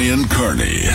Ryan Kearney.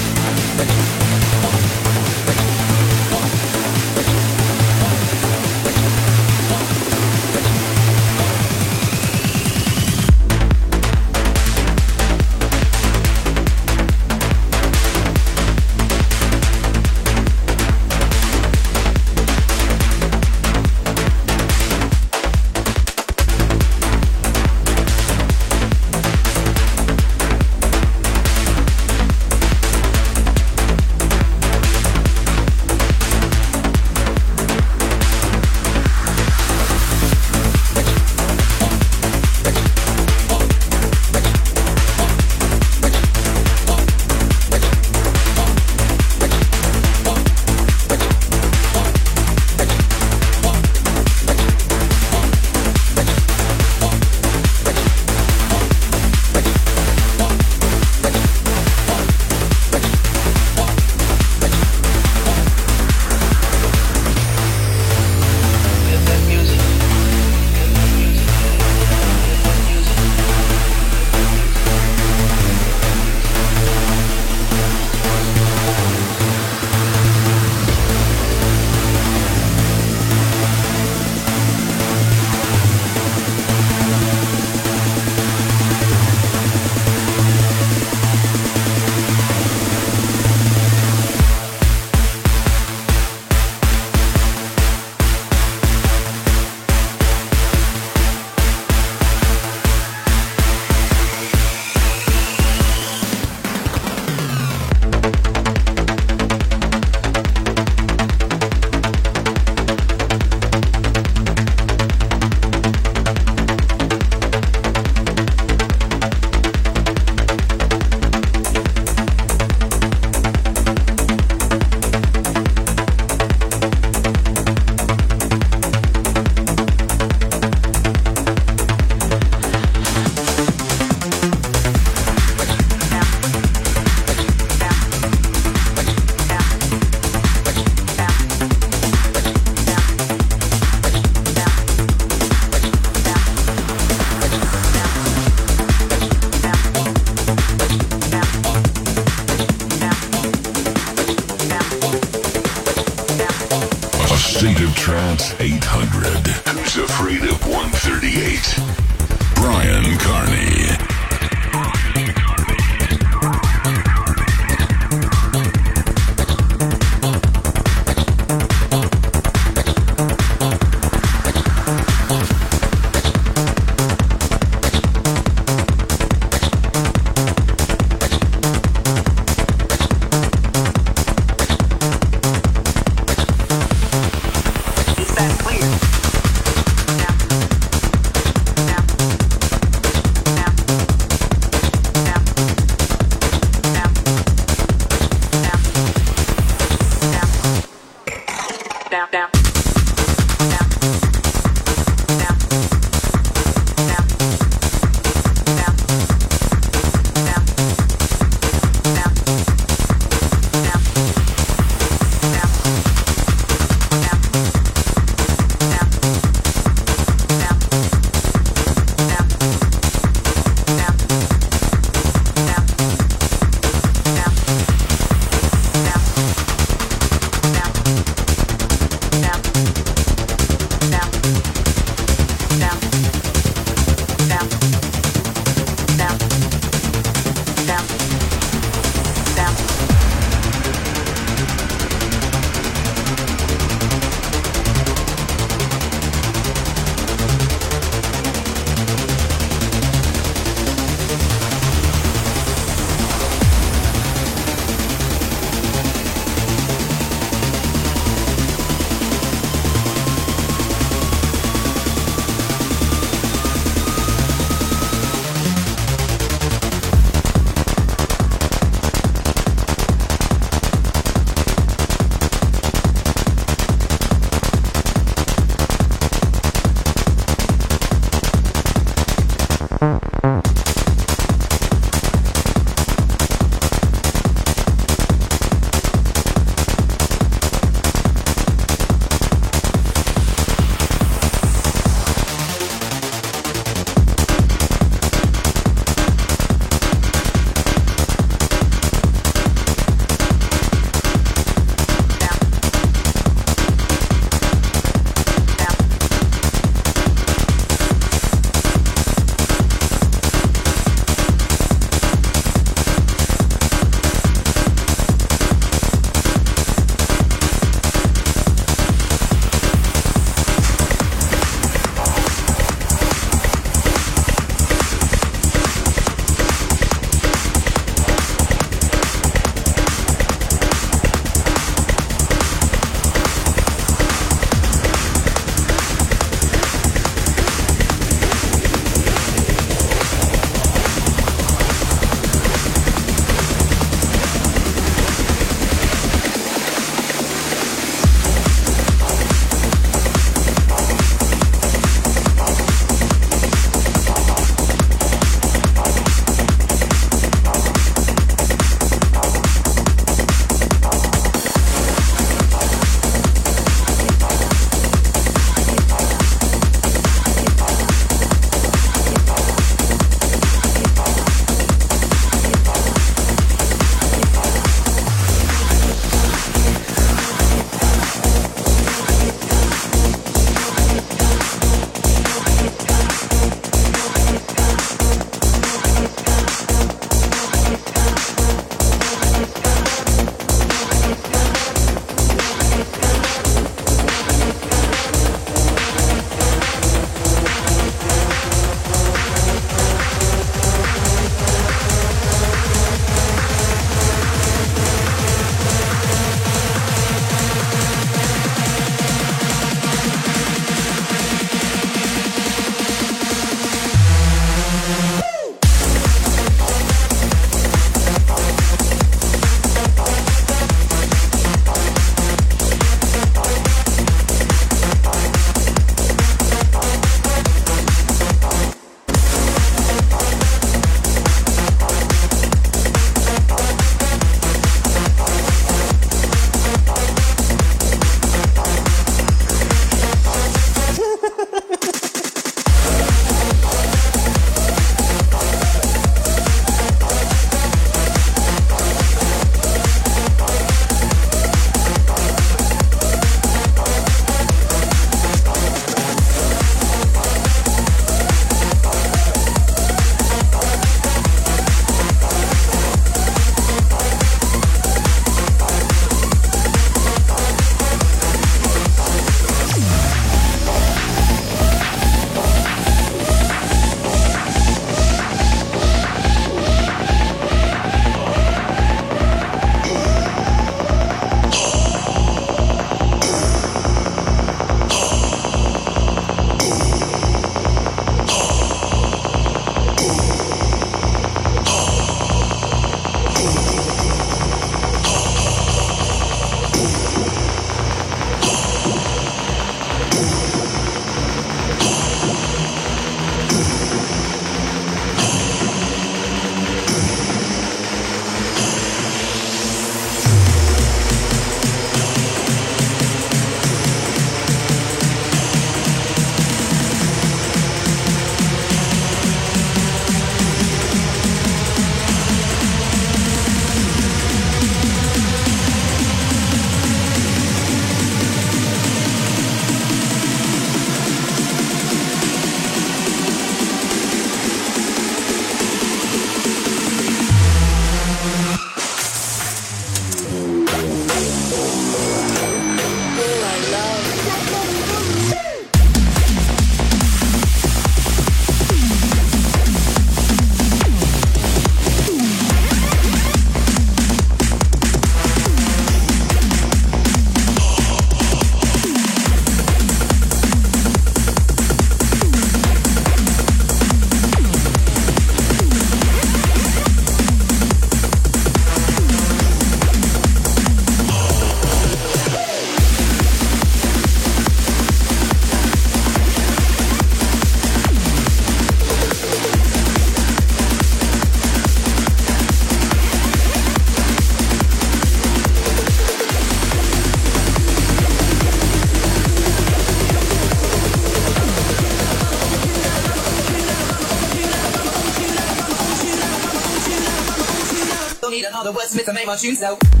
my shoes out.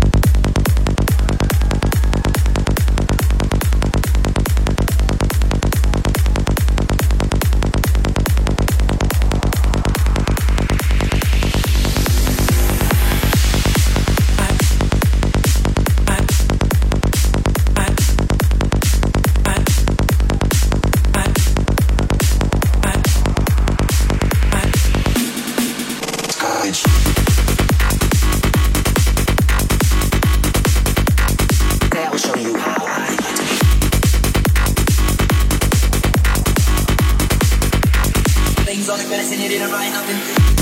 Wordsmith, I make my tunes now.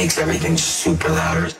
Makes everything super loud.